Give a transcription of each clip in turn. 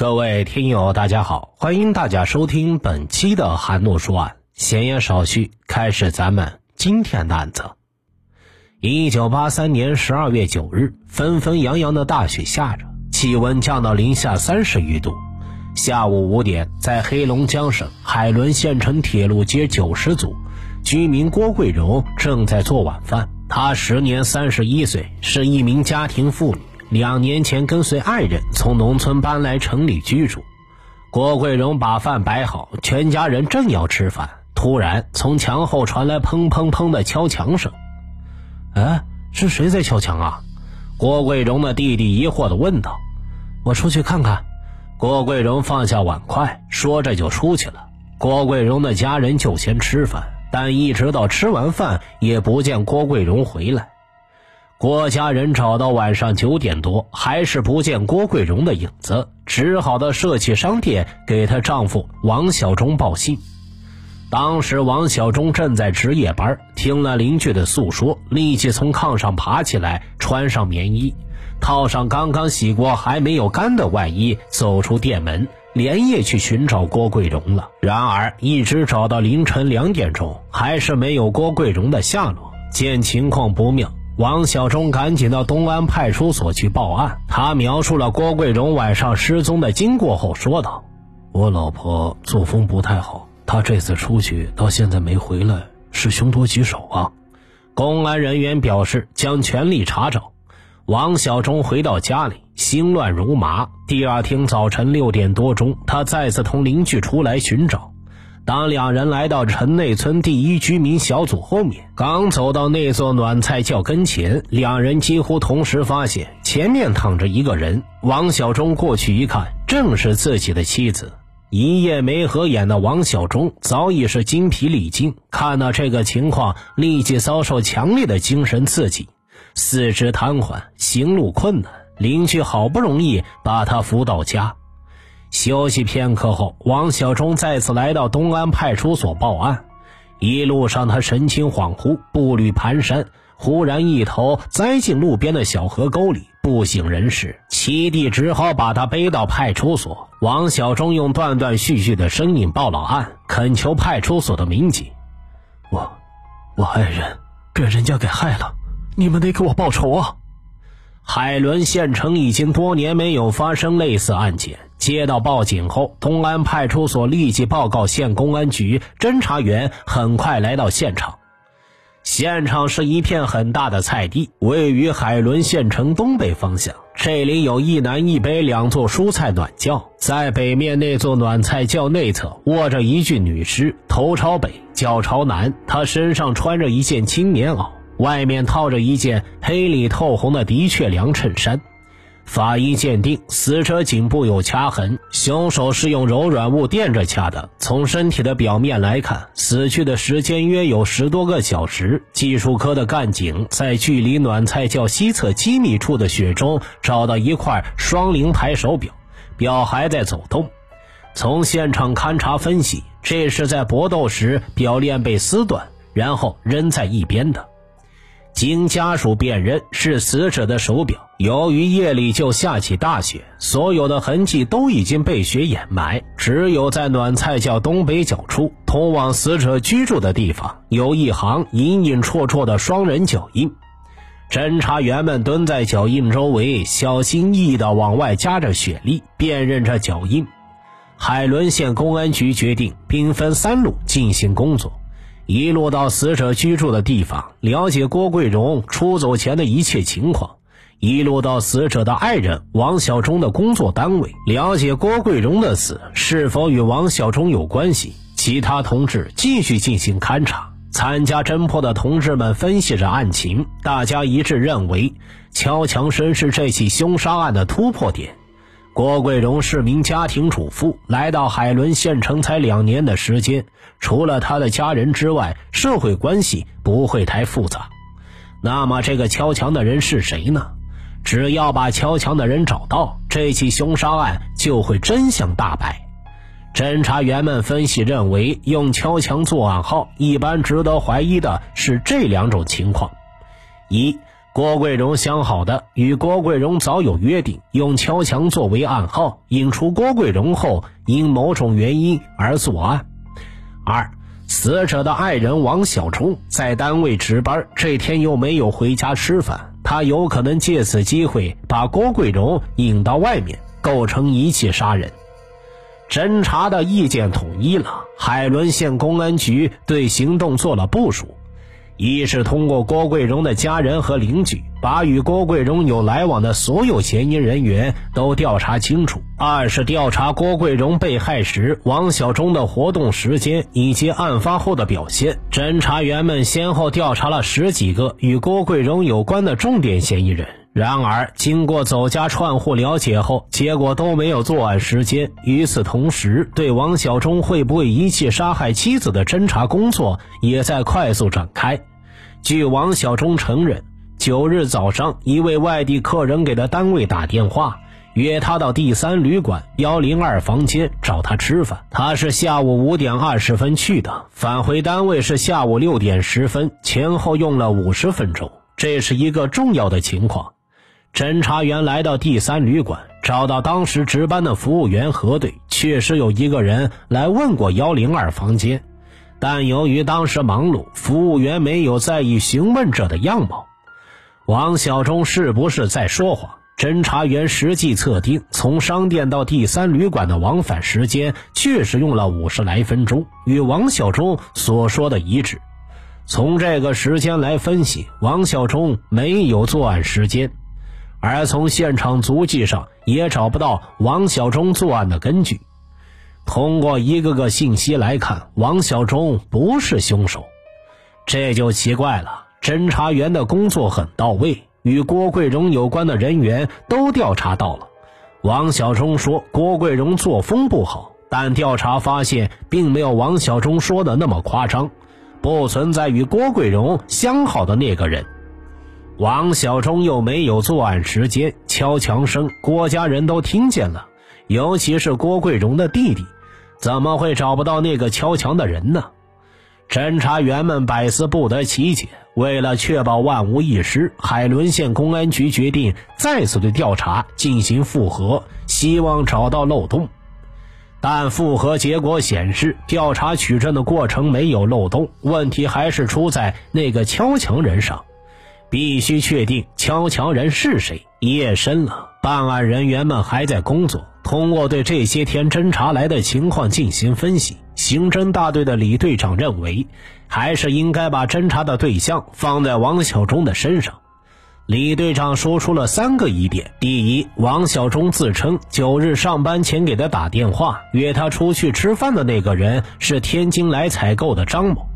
各位听友，大家好，欢迎大家收听本期的韩诺说案。闲言少叙，开始咱们今天的案子。一九八三年十二月九日，纷纷扬扬的大雪下着，气温降到零下三十余度。下午五点，在黑龙江省海伦县城铁路街九十组，居民郭桂荣正在做晚饭。她时年三十一岁，是一名家庭妇女。两年前跟随爱人从农村搬来城里居住。郭桂荣把饭摆好，全家人正要吃饭，突然从墙后传来砰砰砰的敲墙声。哎，是谁在敲墙啊？郭桂荣的弟弟疑惑地问道。我出去看看。郭桂荣放下碗筷，说着就出去了。郭桂荣的家人就先吃饭，但一直到吃完饭也不见郭桂荣回来。郭家人找到晚上九点多，还是不见郭桂荣的影子，只好到社区商店给她丈夫王小忠报信。当时王小忠正在值夜班，听了邻居的诉说，立即从炕上爬起来，穿上棉衣，套上刚刚洗过还没有干的外衣，走出店门，连夜去寻找郭桂荣了。然而，一直找到凌晨两点钟，还是没有郭桂荣的下落。见情况不妙。王小忠赶紧到东安派出所去报案。他描述了郭桂荣晚上失踪的经过后说道：“我老婆作风不太好，她这次出去到现在没回来，是凶多吉少啊！”公安人员表示将全力查找。王小忠回到家里，心乱如麻。第二天早晨六点多钟，他再次同邻居出来寻找。当两人来到城内村第一居民小组后面，刚走到那座暖菜窖跟前，两人几乎同时发现前面躺着一个人。王小忠过去一看，正是自己的妻子。一夜没合眼的王小忠早已是精疲力尽，看到这个情况，立即遭受强烈的精神刺激，四肢瘫痪，行路困难。邻居好不容易把他扶到家。休息片刻后，王小忠再次来到东安派出所报案。一路上，他神情恍惚，步履蹒跚，忽然一头栽进路边的小河沟里，不省人事。七弟只好把他背到派出所。王小忠用断断续续的声音报了案，恳求派出所的民警：“我，我爱人被人家给害了，你们得给我报仇啊！”海伦县城已经多年没有发生类似案件。接到报警后，东安派出所立即报告县公安局，侦查员很快来到现场。现场是一片很大的菜地，位于海伦县城东北方向。这里有一南一北两座蔬菜暖窖，在北面那座暖菜窖内侧卧着一具女尸，头朝北，脚朝南。她身上穿着一件青棉袄，外面套着一件黑里透红的的确良衬衫。法医鉴定，死者颈部有掐痕，凶手是用柔软物垫着掐的。从身体的表面来看，死去的时间约有十多个小时。技术科的干警在距离暖菜窖西侧几米处的雪中找到一块双灵牌手表，表还在走动。从现场勘查分析，这是在搏斗时表链被撕断，然后扔在一边的。经家属辨认，是死者的手表。由于夜里就下起大雪，所有的痕迹都已经被雪掩埋，只有在暖菜窖东北角处，通往死者居住的地方，有一行隐隐绰绰的双人脚印。侦查员们蹲在脚印周围，小心翼翼地往外夹着雪粒，辨认着脚印。海伦县公安局决定，兵分三路进行工作。一路到死者居住的地方，了解郭桂荣出走前的一切情况；一路到死者的爱人王小忠的工作单位，了解郭桂荣的死是否与王小忠有关系。其他同志继续进行勘查。参加侦破的同志们分析着案情，大家一致认为，敲墙声是这起凶杀案的突破点。郭桂荣是名家庭主妇，来到海伦县城才两年的时间，除了他的家人之外，社会关系不会太复杂。那么，这个敲墙的人是谁呢？只要把敲墙的人找到，这起凶杀案就会真相大白。侦查员们分析认为，用敲墙作案号，一般值得怀疑的是这两种情况：一。郭桂荣相好的，与郭桂荣早有约定，用敲墙作为暗号，引出郭桂荣后，因某种原因而作案。二，死者的爱人王小冲在单位值班，这天又没有回家吃饭，他有可能借此机会把郭桂荣引到外面，构成一起杀人。侦查的意见统一了，海伦县公安局对行动做了部署。一是通过郭桂荣的家人和邻居，把与郭桂荣有来往的所有嫌疑人员都调查清楚；二是调查郭桂荣被害时王小忠的活动时间以及案发后的表现。侦查员们先后调查了十几个与郭桂荣有关的重点嫌疑人，然而经过走家串户了解后，结果都没有作案时间。与此同时，对王小忠会不会遗弃杀害妻子的侦查工作也在快速展开。据王小忠承认，九日早上，一位外地客人给他单位打电话，约他到第三旅馆幺零二房间找他吃饭。他是下午五点二十分去的，返回单位是下午六点十分，前后用了五十分钟。这是一个重要的情况。侦查员来到第三旅馆，找到当时值班的服务员核对，确实有一个人来问过幺零二房间。但由于当时忙碌，服务员没有在意询问者的样貌。王小忠是不是在说谎？侦查员实际测定，从商店到第三旅馆的往返时间确实用了五十来分钟，与王小忠所说的一致。从这个时间来分析，王小忠没有作案时间，而从现场足迹上也找不到王小忠作案的根据。通过一个个信息来看，王小忠不是凶手，这就奇怪了。侦查员的工作很到位，与郭桂荣有关的人员都调查到了。王小忠说郭桂荣作风不好，但调查发现并没有王小忠说的那么夸张，不存在与郭桂荣相好的那个人。王小忠又没有作案时间，敲墙声郭家人都听见了，尤其是郭桂荣的弟弟。怎么会找不到那个敲墙的人呢？侦查员们百思不得其解。为了确保万无一失，海伦县公安局决定再次对调查进行复核，希望找到漏洞。但复核结果显示，调查取证的过程没有漏洞，问题还是出在那个敲墙人上。必须确定敲墙人是谁。夜深了，办案人员们还在工作。通过对这些天侦查来的情况进行分析，刑侦大队的李队长认为，还是应该把侦查的对象放在王小忠的身上。李队长说出了三个疑点：第一，王小忠自称九日上班前给他打电话约他出去吃饭的那个人是天津来采购的张某。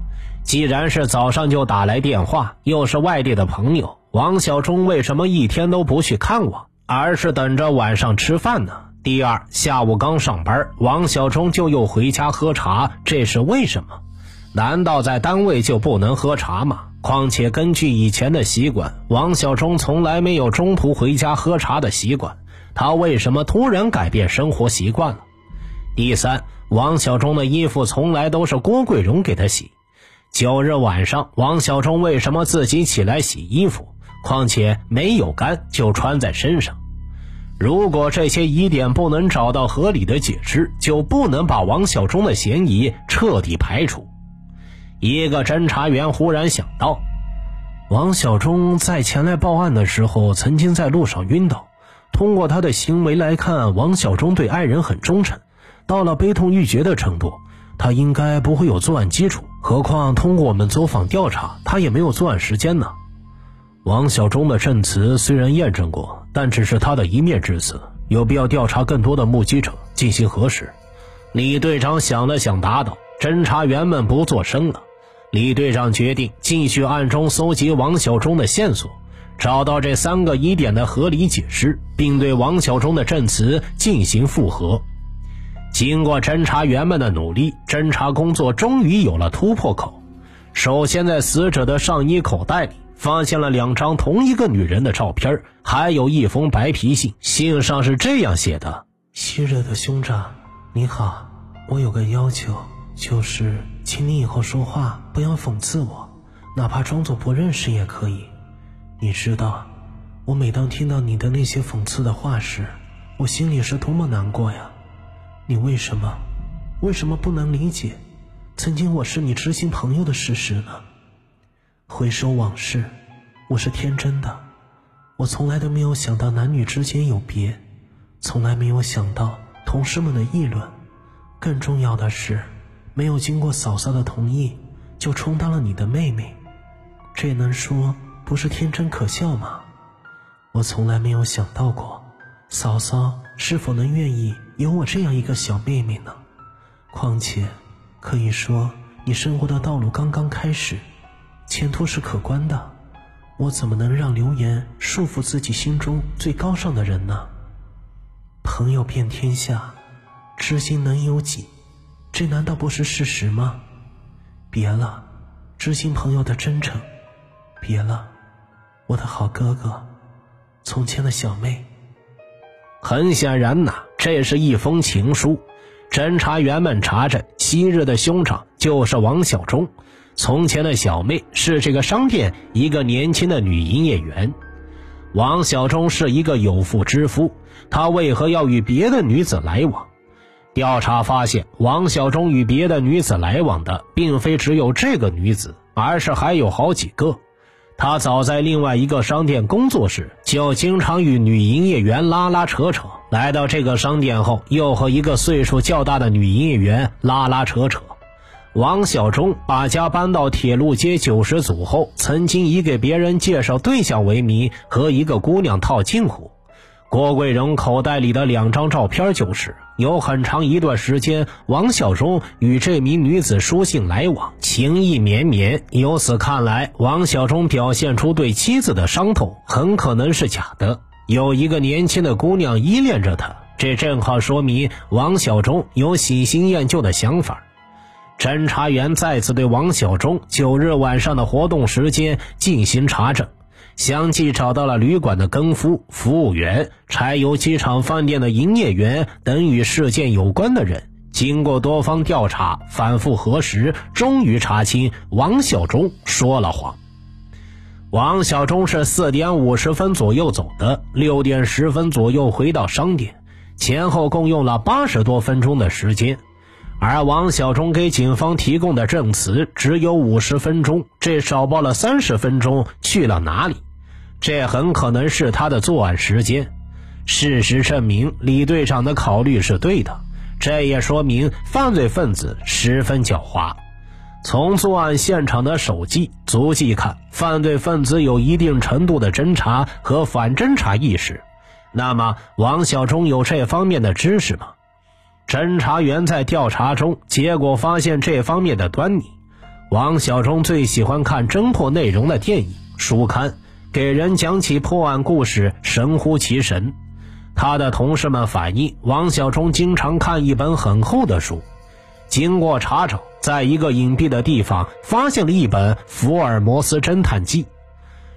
既然是早上就打来电话，又是外地的朋友，王小忠为什么一天都不去看望，而是等着晚上吃饭呢？第二，下午刚上班，王小忠就又回家喝茶，这是为什么？难道在单位就不能喝茶吗？况且根据以前的习惯，王小忠从来没有中途回家喝茶的习惯，他为什么突然改变生活习惯了？第三，王小忠的衣服从来都是郭桂荣给他洗，九日晚上，王小忠为什么自己起来洗衣服？况且没有干就穿在身上。如果这些疑点不能找到合理的解释，就不能把王小忠的嫌疑彻底排除。一个侦查员忽然想到，王小忠在前来报案的时候，曾经在路上晕倒。通过他的行为来看，王小忠对爱人很忠诚，到了悲痛欲绝的程度，他应该不会有作案基础。何况通过我们走访调查，他也没有作案时间呢。王小忠的证词虽然验证过，但只是他的一面之词，有必要调查更多的目击者进行核实。李队长想了想，答道：“侦查员们不作声了。”李队长决定继续暗中搜集王小忠的线索，找到这三个疑点的合理解释，并对王小忠的证词进行复核。经过侦查员们的努力，侦查工作终于有了突破口。首先，在死者的上衣口袋里。发现了两张同一个女人的照片，还有一封白皮信。信上是这样写的：“昔日的兄长，你好，我有个要求，就是请你以后说话不要讽刺我，哪怕装作不认识也可以。你知道，我每当听到你的那些讽刺的话时，我心里是多么难过呀！你为什么，为什么不能理解，曾经我是你知心朋友的事实呢？回首往事，我是天真的，我从来都没有想到男女之间有别，从来没有想到同事们的议论，更重要的是，没有经过嫂嫂的同意就充当了你的妹妹，这能说不是天真可笑吗？我从来没有想到过，嫂嫂是否能愿意有我这样一个小妹妹呢？况且，可以说你生活的道路刚刚开始。前途是可观的，我怎么能让流言束缚自己心中最高尚的人呢？朋友遍天下，知心能有几？这难道不是事实吗？别了，知心朋友的真诚，别了，我的好哥哥，从前的小妹。很显然呐，这是一封情书。侦查员们查证，昔日的兄长就是王小忠。从前的小妹是这个商店一个年轻的女营业员，王小忠是一个有妇之夫，他为何要与别的女子来往？调查发现，王小忠与别的女子来往的，并非只有这个女子，而是还有好几个。他早在另外一个商店工作时，就经常与女营业员拉拉扯扯；来到这个商店后，又和一个岁数较大的女营业员拉拉扯扯。王小忠把家搬到铁路街九十组后，曾经以给别人介绍对象为名和一个姑娘套近乎。郭桂荣口袋里的两张照片就是。有很长一段时间，王小忠与这名女子书信来往，情意绵绵。由此看来，王小忠表现出对妻子的伤痛很可能是假的。有一个年轻的姑娘依恋着他，这正好说明王小忠有喜新厌旧的想法。侦查员再次对王小忠九日晚上的活动时间进行查证，相继找到了旅馆的更夫、服务员、柴油机厂饭店的营业员等与事件有关的人。经过多方调查、反复核实，终于查清王小忠说了谎。王小忠是四点五十分左右走的，六点十分左右回到商店，前后共用了八十多分钟的时间。而王小忠给警方提供的证词只有五十分钟，这少报了三十分钟去了哪里？这很可能是他的作案时间。事实证明，李队长的考虑是对的，这也说明犯罪分子十分狡猾。从作案现场的手迹、足迹看，犯罪分子有一定程度的侦查和反侦查意识。那么，王小忠有这方面的知识吗？侦查员在调查中，结果发现这方面的端倪。王小忠最喜欢看侦破内容的电影、书刊，给人讲起破案故事，神乎其神。他的同事们反映，王小忠经常看一本很厚的书。经过查找，在一个隐蔽的地方发现了一本《福尔摩斯侦探记》。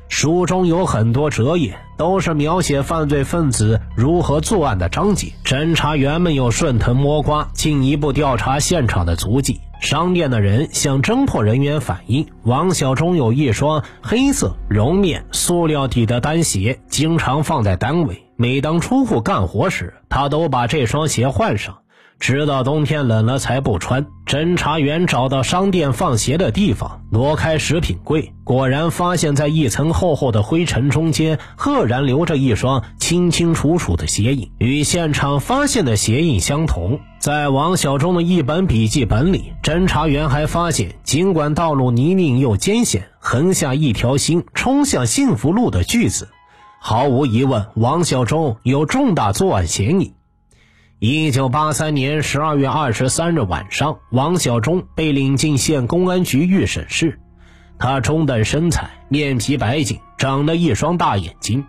书中有很多折页，都是描写犯罪分子如何作案的章节。侦查员们又顺藤摸瓜，进一步调查现场的足迹。商店的人向侦破人员反映，王小忠有一双黑色绒面塑料底的单鞋，经常放在单位。每当出户干活时，他都把这双鞋换上。直到冬天冷了才不穿。侦查员找到商店放鞋的地方，挪开食品柜，果然发现，在一层厚厚的灰尘中间，赫然留着一双清清楚楚的鞋印，与现场发现的鞋印相同。在王小忠的一本笔记本里，侦查员还发现，尽管道路泥泞又艰险，横下一条心冲向幸福路的句子。毫无疑问，王小忠有重大作案嫌疑。一九八三年十二月二十三日晚上，王小忠被领进县公安局预审室。他中等身材，面皮白净，长了一双大眼睛。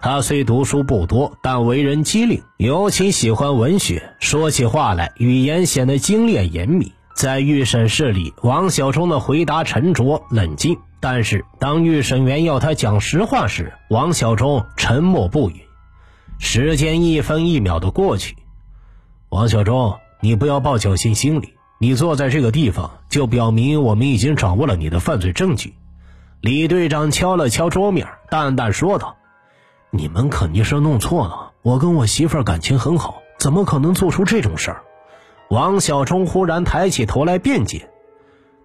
他虽读书不多，但为人机灵，尤其喜欢文学。说起话来，语言显得精炼严密。在预审室里，王小忠的回答沉着冷静。但是，当预审员要他讲实话时，王小忠沉默不语。时间一分一秒的过去。王小忠，你不要抱侥幸心理。你坐在这个地方，就表明我们已经掌握了你的犯罪证据。李队长敲了敲桌面，淡淡说道：“你们肯定是弄错了。我跟我媳妇感情很好，怎么可能做出这种事儿？”王小忠忽然抬起头来辩解：“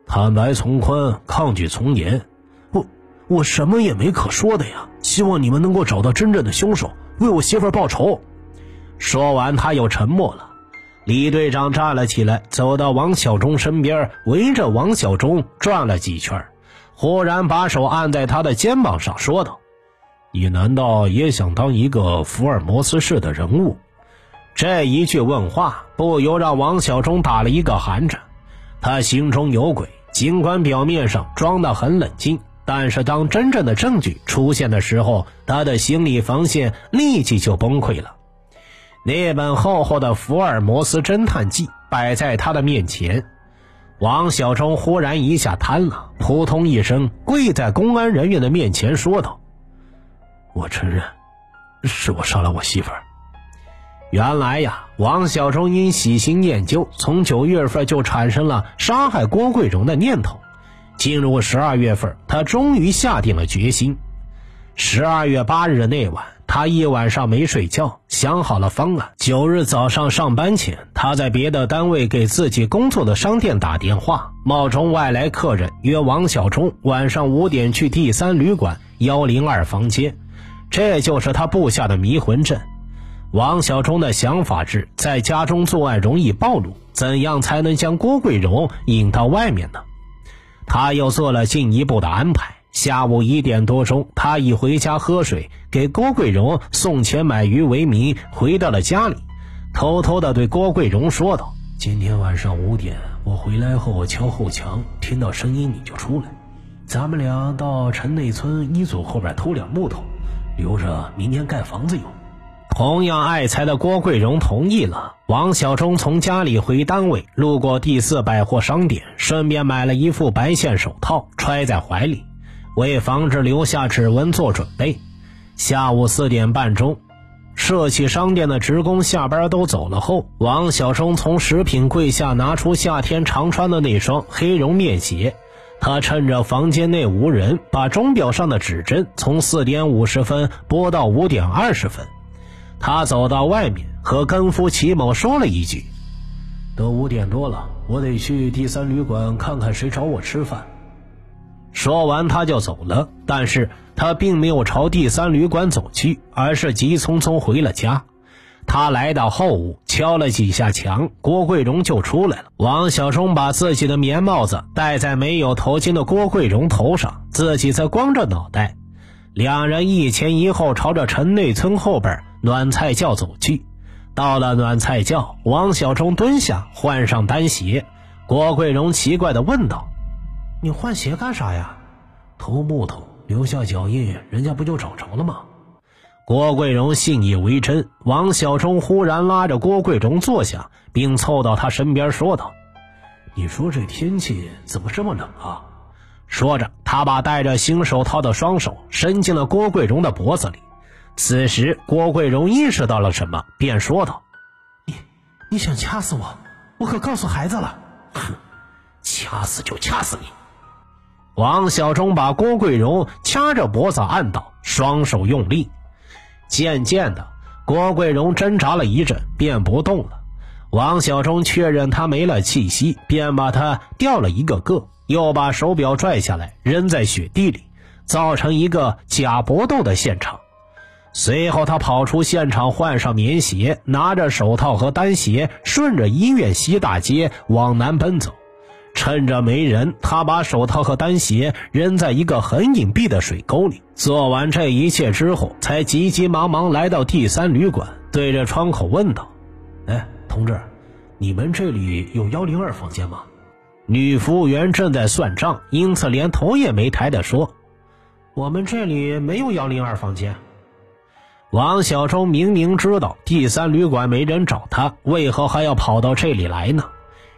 坦白从宽，抗拒从严。我我什么也没可说的呀。希望你们能够找到真正的凶手，为我媳妇报仇。”说完，他又沉默了。李队长站了起来，走到王小忠身边，围着王小忠转了几圈，忽然把手按在他的肩膀上，说道：“你难道也想当一个福尔摩斯式的人物？”这一句问话，不由让王小忠打了一个寒颤。他心中有鬼，尽管表面上装得很冷静，但是当真正的证据出现的时候，他的心理防线立即就崩溃了。那本厚厚的《福尔摩斯侦探记》摆在他的面前，王小忠忽然一下瘫了，扑通一声跪在公安人员的面前，说道：“我承认，是我杀了我媳妇儿。”原来呀，王小忠因喜新厌旧，从九月份就产生了杀害郭桂荣的念头。进入十二月份，他终于下定了决心。十二月八日的那晚。他一晚上没睡觉，想好了方案。九日早上上班前，他在别的单位给自己工作的商店打电话，冒充外来客人，约王小忠晚上五点去第三旅馆幺零二房间。这就是他布下的迷魂阵。王小忠的想法是在家中作案容易暴露，怎样才能将郭桂荣引到外面呢？他又做了进一步的安排。下午一点多钟，他以回家喝水、给郭桂荣送钱买鱼为名，回到了家里，偷偷的对郭桂荣说道：“今天晚上五点，我回来后我敲后墙，听到声音你就出来，咱们俩到城内村一组后边偷点木头，留着明天盖房子用。”同样爱财的郭桂荣同意了。王小忠从家里回单位，路过第四百货商店，顺便买了一副白线手套，揣在怀里。为防止留下指纹做准备，下午四点半钟，社企商店的职工下班都走了后，王小忠从食品柜下拿出夏天常穿的那双黑绒面鞋。他趁着房间内无人，把钟表上的指针从四点五十分拨到五点二十分。他走到外面，和跟夫齐某说了一句：“都五点多了，我得去第三旅馆看看谁找我吃饭。”说完，他就走了。但是他并没有朝第三旅馆走去，而是急匆匆回了家。他来到后屋，敲了几下墙，郭桂荣就出来了。王小忠把自己的棉帽子戴在没有头巾的郭桂荣头上，自己则光着脑袋。两人一前一后朝着陈内村后边暖菜窖走去。到了暖菜窖，王小忠蹲下，换上单鞋。郭桂荣奇怪地问道。你换鞋干啥呀？偷木头留下脚印，人家不就找着了吗？郭桂荣信以为真。王小忠忽然拉着郭桂荣坐下，并凑到他身边说道：“你说这天气怎么这么冷啊？”说着，他把戴着新手套的双手伸进了郭桂荣的脖子里。此时，郭桂荣意识到了什么，便说道：“你，你想掐死我？我可告诉孩子了。哼，掐死就掐死你！”王小忠把郭桂荣掐着脖子按倒，双手用力。渐渐的，郭桂荣挣扎了一阵，便不动了。王小忠确认他没了气息，便把他吊了一个个，又把手表拽下来扔在雪地里，造成一个假搏斗的现场。随后，他跑出现场，换上棉鞋，拿着手套和单鞋，顺着医院西大街往南奔走。趁着没人，他把手套和单鞋扔在一个很隐蔽的水沟里。做完这一切之后，才急急忙忙来到第三旅馆，对着窗口问道：“哎，同志，你们这里有幺零二房间吗？”女服务员正在算账，因此连头也没抬的说：“我们这里没有幺零二房间。”王小忠明明知道第三旅馆没人找他，为何还要跑到这里来呢？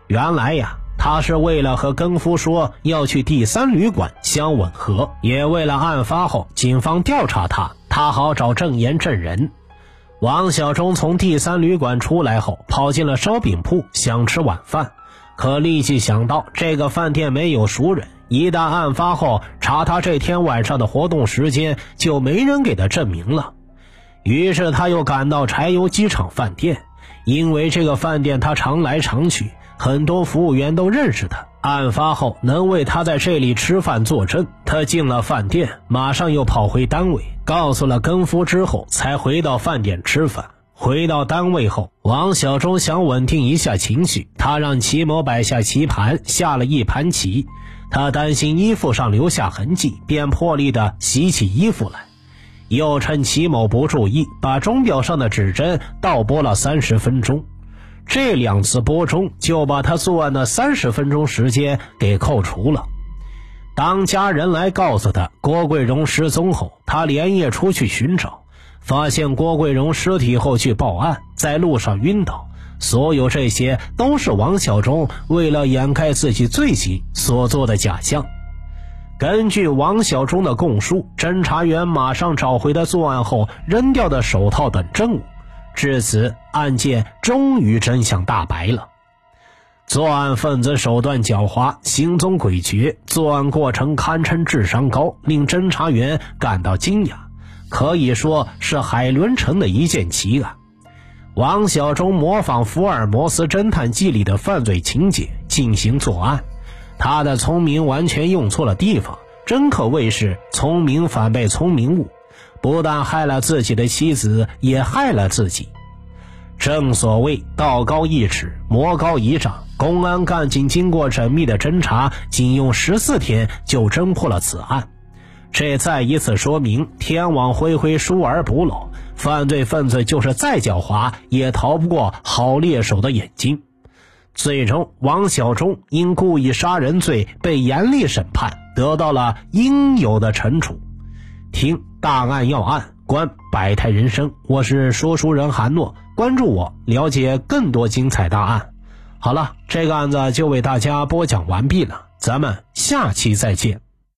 原来呀。他是为了和跟夫说要去第三旅馆相吻合，也为了案发后警方调查他，他好找证言证人。王小忠从第三旅馆出来后，跑进了烧饼铺想吃晚饭，可立即想到这个饭店没有熟人，一旦案发后查他这天晚上的活动时间，就没人给他证明了。于是他又赶到柴油机厂饭店，因为这个饭店他常来常去，很多服务员都认识他。案发后能为他在这里吃饭作证。他进了饭店，马上又跑回单位，告诉了跟夫之后，才回到饭店吃饭。回到单位后，王小忠想稳定一下情绪，他让齐某摆下棋盘，下了一盘棋。他担心衣服上留下痕迹，便破例的洗起衣服来。又趁齐某不注意，把钟表上的指针倒拨了三十分钟。这两次播钟就把他作案的三十分钟时间给扣除了。当家人来告诉他郭桂荣失踪后，他连夜出去寻找。发现郭桂荣尸体后去报案，在路上晕倒。所有这些都是王小忠为了掩盖自己罪行所做的假象。根据王小忠的供述，侦查员马上找回他作案后扔掉的手套等证物。至此，案件终于真相大白了。作案分子手段狡猾，行踪诡谲，作案过程堪称智商高，令侦查员感到惊讶。可以说是海伦城的一件奇案。王小忠模仿《福尔摩斯侦探记》里的犯罪情节进行作案，他的聪明完全用错了地方，真可谓是聪明反被聪明误，不但害了自己的妻子，也害了自己。正所谓道高一尺，魔高一丈。公安干警经过缜密的侦查，仅用十四天就侦破了此案。这再一次说明，天网恢恢，疏而不漏。犯罪分子就是再狡猾，也逃不过好猎手的眼睛。最终，王小忠因故意杀人罪被严厉审判，得到了应有的惩处。听大案要案，观百态人生。我是说书人韩诺，关注我，了解更多精彩大案。好了，这个案子就为大家播讲完毕了，咱们下期再见。